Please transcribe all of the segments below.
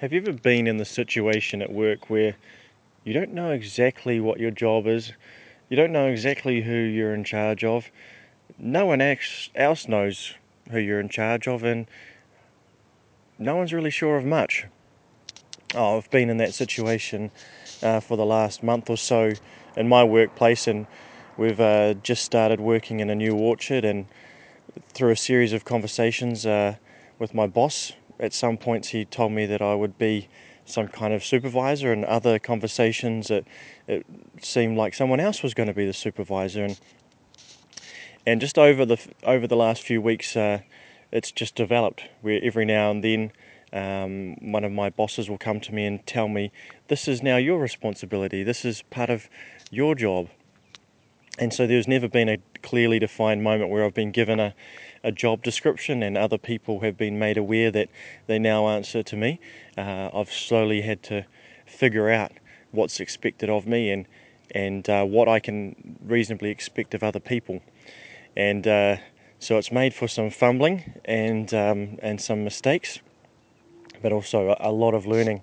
Have you ever been in the situation at work where you don't know exactly what your job is? You don't know exactly who you're in charge of. No one else knows who you're in charge of, and no one's really sure of much. Oh, I've been in that situation uh, for the last month or so in my workplace, and we've uh, just started working in a new orchard. And through a series of conversations uh, with my boss, at some points he told me that I would be some kind of supervisor, and other conversations it, it seemed like someone else was going to be the supervisor. And and just over the over the last few weeks, uh, it's just developed. Where every now and then, um, one of my bosses will come to me and tell me, "This is now your responsibility. This is part of your job." And so there's never been a clearly defined moment where I've been given a, a job description and other people have been made aware that they now answer to me. Uh, I've slowly had to figure out what's expected of me and and uh, what I can reasonably expect of other people. And uh, so it's made for some fumbling and um, and some mistakes, but also a, a lot of learning.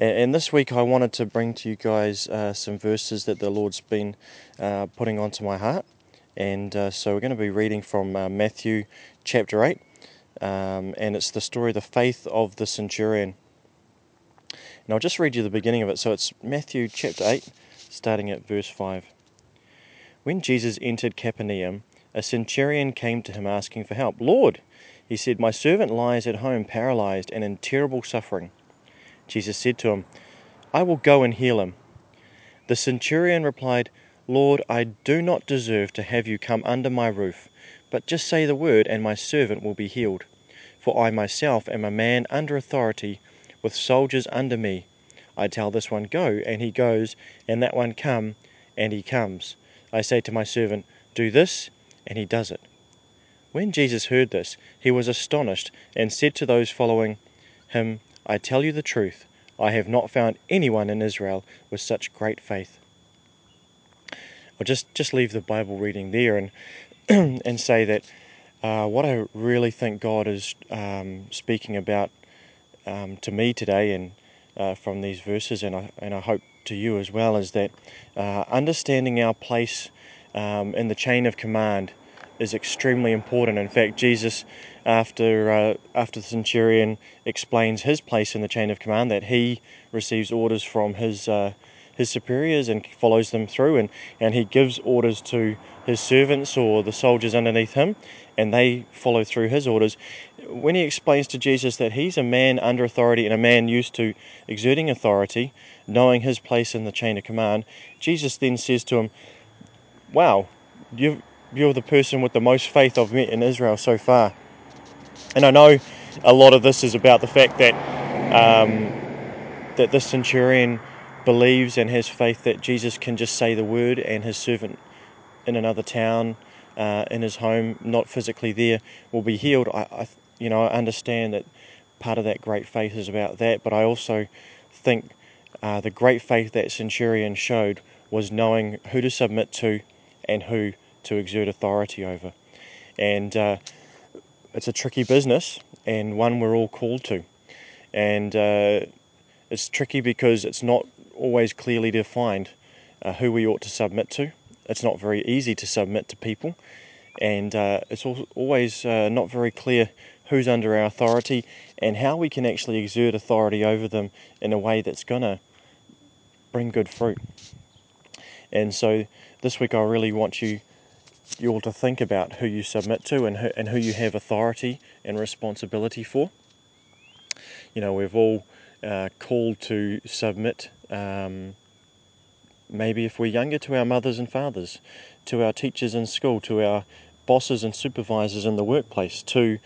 And this week I wanted to bring to you guys uh, some verses that the Lord's been uh, putting onto my heart. And uh, so we're going to be reading from uh, Matthew chapter 8, um, and it's the story of the faith of the centurion. And I'll just read you the beginning of it. So it's Matthew chapter 8, starting at verse 5. When Jesus entered Capernaum, a centurion came to him asking for help. Lord, he said, My servant lies at home paralyzed and in terrible suffering. Jesus said to him, I will go and heal him. The centurion replied, Lord, I do not deserve to have you come under my roof, but just say the word, and my servant will be healed. For I myself am a man under authority, with soldiers under me. I tell this one, Go, and he goes, and that one, Come, and he comes. I say to my servant, Do this, and he does it. When Jesus heard this, he was astonished, and said to those following him, I tell you the truth, I have not found anyone in Israel with such great faith. I'll just, just leave the Bible reading there and, and say that uh, what I really think God is um, speaking about um, to me today and uh, from these verses, and I, and I hope to you as well, is that uh, understanding our place um, in the chain of command is extremely important. In fact, Jesus, after uh, after the centurion explains his place in the chain of command, that he receives orders from his uh, his superiors and follows them through, and, and he gives orders to his servants or the soldiers underneath him, and they follow through his orders. When he explains to Jesus that he's a man under authority and a man used to exerting authority, knowing his place in the chain of command, Jesus then says to him, Wow, you you're the person with the most faith I've met in Israel so far. And I know a lot of this is about the fact that um, that this centurion believes and has faith that Jesus can just say the word and his servant in another town, uh, in his home, not physically there, will be healed. I, I, you know, I understand that part of that great faith is about that, but I also think uh, the great faith that centurion showed was knowing who to submit to and who to exert authority over. And uh, it's a tricky business and one we're all called to. And uh, it's tricky because it's not always clearly defined uh, who we ought to submit to. It's not very easy to submit to people, and uh, it's always uh, not very clear who's under our authority and how we can actually exert authority over them in a way that's going to bring good fruit. And so this week I really want you you all to think about who you submit to and who, and who you have authority and responsibility for. You know, we've all uh, called to submit um, maybe if we're younger, to our mothers and fathers, to our teachers in school, to our bosses and supervisors in the workplace, to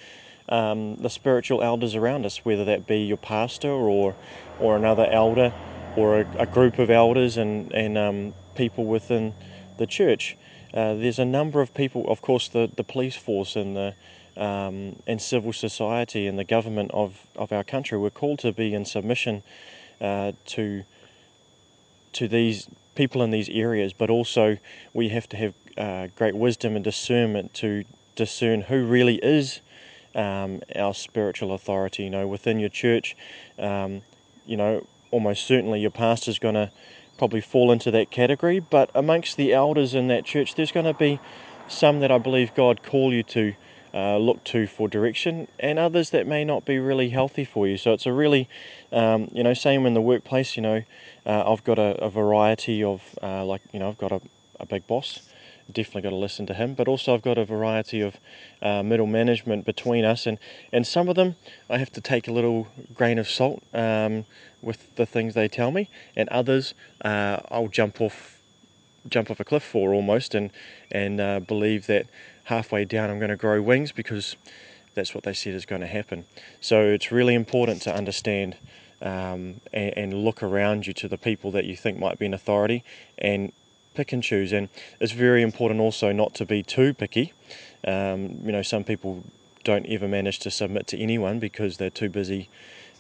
um, the spiritual elders around us, whether that be your pastor or or another elder or a, a group of elders and and um, people within the church. Uh, there's a number of people, of course, the, the police force and the um, and civil society and the government of, of our country. We're called to be in submission uh, to to these people in these areas, but also we have to have uh, great wisdom and discernment to discern who really is um, our spiritual authority. You know, within your church, um, you know, almost certainly your pastor's going to probably fall into that category. But amongst the elders in that church, there's going to be some that I believe God call you to uh, look to for direction, and others that may not be really healthy for you. So it's a really, um, you know, same in the workplace. You know, uh, I've got a, a variety of, uh, like, you know, I've got a, a big boss definitely got to listen to him. But also, I've got a variety of uh, middle management between us, and, and some of them I have to take a little grain of salt um, with the things they tell me, and others uh, I'll jump off jump off a cliff for almost, and and uh, believe that halfway down I'm going to grow wings because that's what they said is going to happen. So it's really important to understand. Um, and, and, look around you to the people that you think might be an authority and pick and choose. And it's very important also not to be too picky. Um, you know, some people don't ever manage to submit to anyone because they're too busy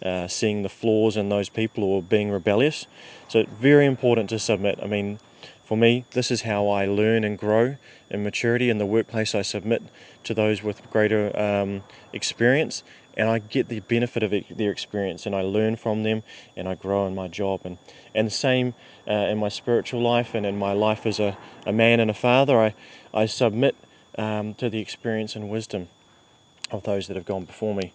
uh, seeing the flaws in those people or being rebellious. So very important to submit. I mean, for me, this is how I learn and grow in maturity. In the workplace, I submit to those with greater um, experience, and I get the benefit of their experience, and I learn from them, and I grow in my job. And and the same uh, in my spiritual life and in my life as a, a man and a father, I I submit um, to the experience and wisdom of those that have gone before me.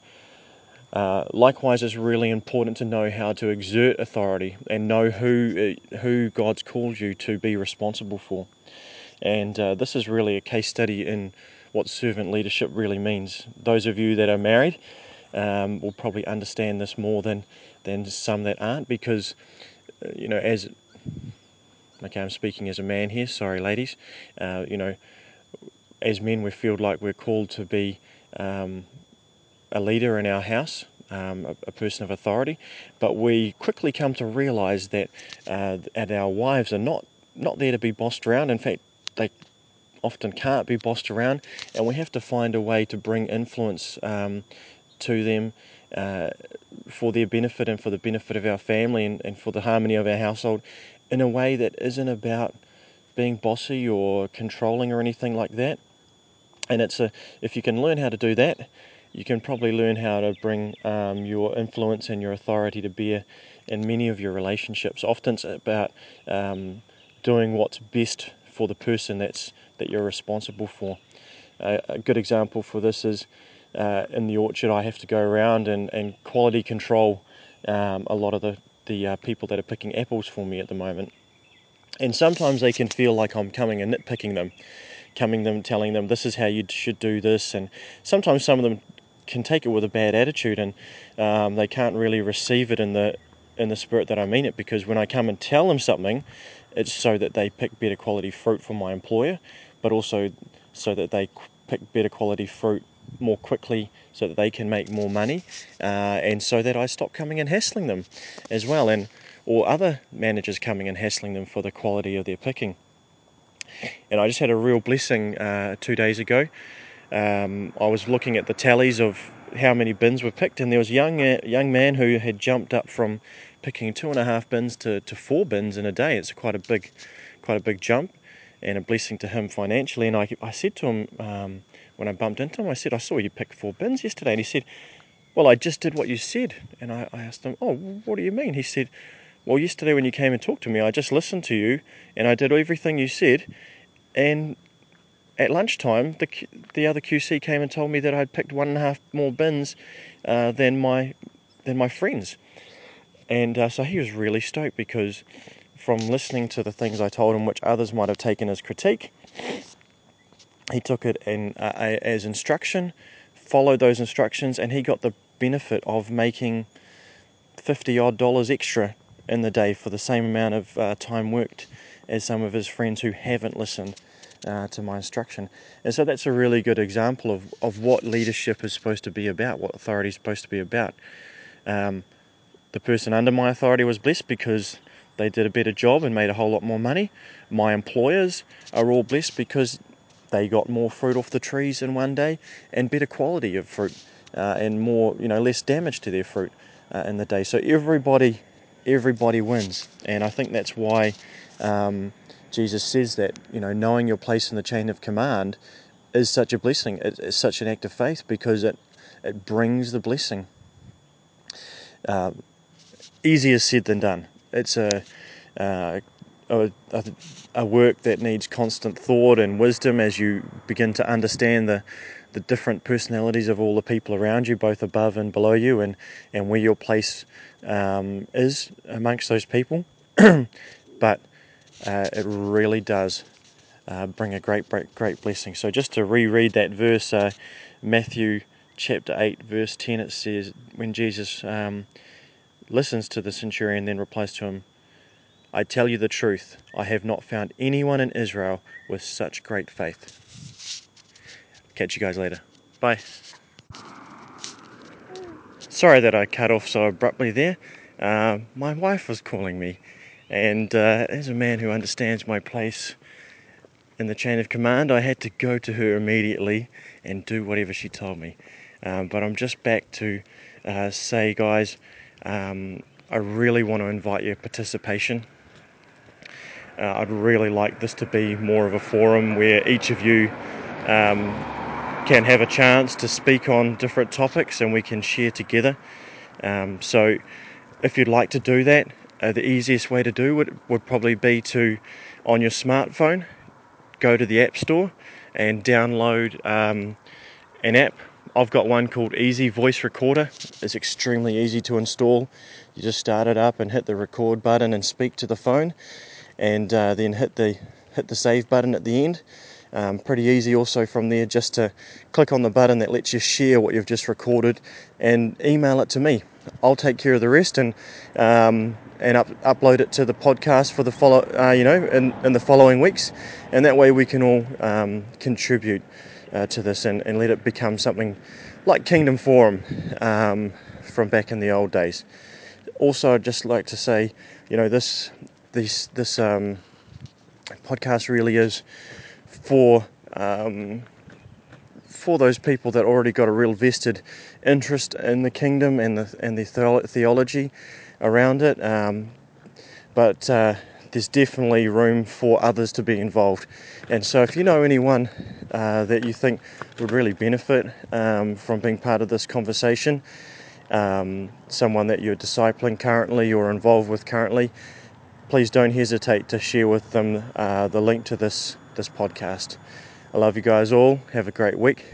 Uh, likewise, it's really important to know how to exert authority and know who uh, who God's called you to be responsible for. And uh, this is really a case study in what servant leadership really means. Those of you that are married um, will probably understand this more than than some that aren't, because uh, you know, as okay, I'm speaking as a man here. Sorry, ladies. Uh, you know, as men, we feel like we're called to be um, a leader in our house, um, a, a, person of authority, but we quickly come to realize that uh, and our wives are not not there to be bossed around. In fact, they often can't be bossed around, and we have to find a way to bring influence um, to them uh, for their benefit and for the benefit of our family and, and for the harmony of our household in a way that isn't about being bossy or controlling or anything like that. And it's a if you can learn how to do that, you can probably learn how to bring um, your influence and your authority to bear in many of your relationships. Often it's about um, doing what's best for the person that's that you're responsible for. Uh, a good example for this is uh, in the orchard. I have to go around and, and quality control um, a lot of the the uh, people that are picking apples for me at the moment. And sometimes they can feel like I'm coming and nitpicking them, coming them, telling them this is how you should do this. And sometimes some of them can take it with a bad attitude and um, they can't really receive it in the in the spirit that I mean it because when I come and tell them something, it's so that they pick better quality fruit from my employer, but also so that they pick better quality fruit more quickly so that they can make more money uh, and so that I stop coming and hassling them as well and or other managers coming and hassling them for the quality of their picking. And I just had a real blessing uh, two days ago um, I was looking at the tallies of how many bins were picked, and there was a young uh, young man who had jumped up from picking two and a half bins to, to four bins in a day. It's quite a big, quite a big jump, and a blessing to him financially. And I, I said to him um, when I bumped into him, I said, I saw you pick four bins yesterday, and he said, Well, I just did what you said. And I, I asked him, Oh, what do you mean? He said, Well, yesterday when you came and talked to me, I just listened to you, and I did everything you said, and at lunchtime, the the other QC came and told me that I'd picked one and a half more bins uh, than my than my friends, and uh, so he was really stoked because from listening to the things I told him, which others might have taken as critique, he took it in, uh, as instruction, followed those instructions, and he got the benefit of making fifty odd dollars extra in the day for the same amount of uh, time worked as some of his friends who haven't listened uh, to my instruction. And so that's a really good example of, of what leadership is supposed to be about, what authority is supposed to be about. Um, the person under my authority was blessed because they did a better job and made a whole lot more money. My employers are all blessed because they got more fruit off the trees in one day and better quality of fruit uh, and more, you know, less damage to their fruit uh, in the day. So everybody, everybody wins, and I think that's why um, Jesus says that you know knowing your place in the chain of command is such a blessing. It's such an act of faith because it it brings the blessing. Uh, easier said than done. It's a, uh, a, a, work that needs constant thought and wisdom as you begin to understand the, the different personalities of all the people around you, both above and below you, and, and where your place um, is amongst those people. but uh, it really does uh, bring a great, great, great blessing. So just to reread that verse, uh, Matthew chapter 8, verse 10, it says, when Jesus um, listens to the centurion, then replies to him, I tell you the truth, I have not found anyone in Israel with such great faith. Catch you guys later. Bye. Sorry that I cut off so abruptly there. Uh, my wife was calling me, and uh, as a man who understands my place in the chain of command, I had to go to her immediately and do whatever she told me. Um, but I'm just back to uh, say, guys, um, I really want to invite your participation. Uh, I'd really like this to be more of a forum where each of you um, can have a chance to speak on different topics and we can share together. Um, so, if you'd like to do that, uh, the easiest way to do it would probably be to, on your smartphone, go to the App Store and download um, an app. I've got one called Easy Voice Recorder. It's extremely easy to install. You just start it up and hit the record button and speak to the phone, and uh, then hit the hit the save button at the end. Um, pretty easy also from there just to click on the button that lets you share what you've just recorded and email it to me. I'll take care of the rest and um, and up, upload it to the podcast for the follow uh, you know in, in the following weeks and that way we can all um, contribute uh, to this and, and let it become something like Kingdom Forum um, from back in the old days. Also, I'd just like to say, you know, this this this um, podcast really is for um, for those people that already got a real vested interest in the kingdom and the and the theology around it. Um, but uh, there's definitely room for others to be involved. And so, if you know anyone uh, that you think would really benefit um, from being part of this conversation, um, someone that you're discipling currently or involved with currently, please don't hesitate to share with them uh, the link to this this podcast. I love you guys all. Have a great week,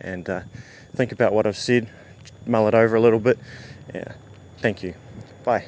and uh, think about what I've said, mull it over a little bit. Yeah, thank you. Bye.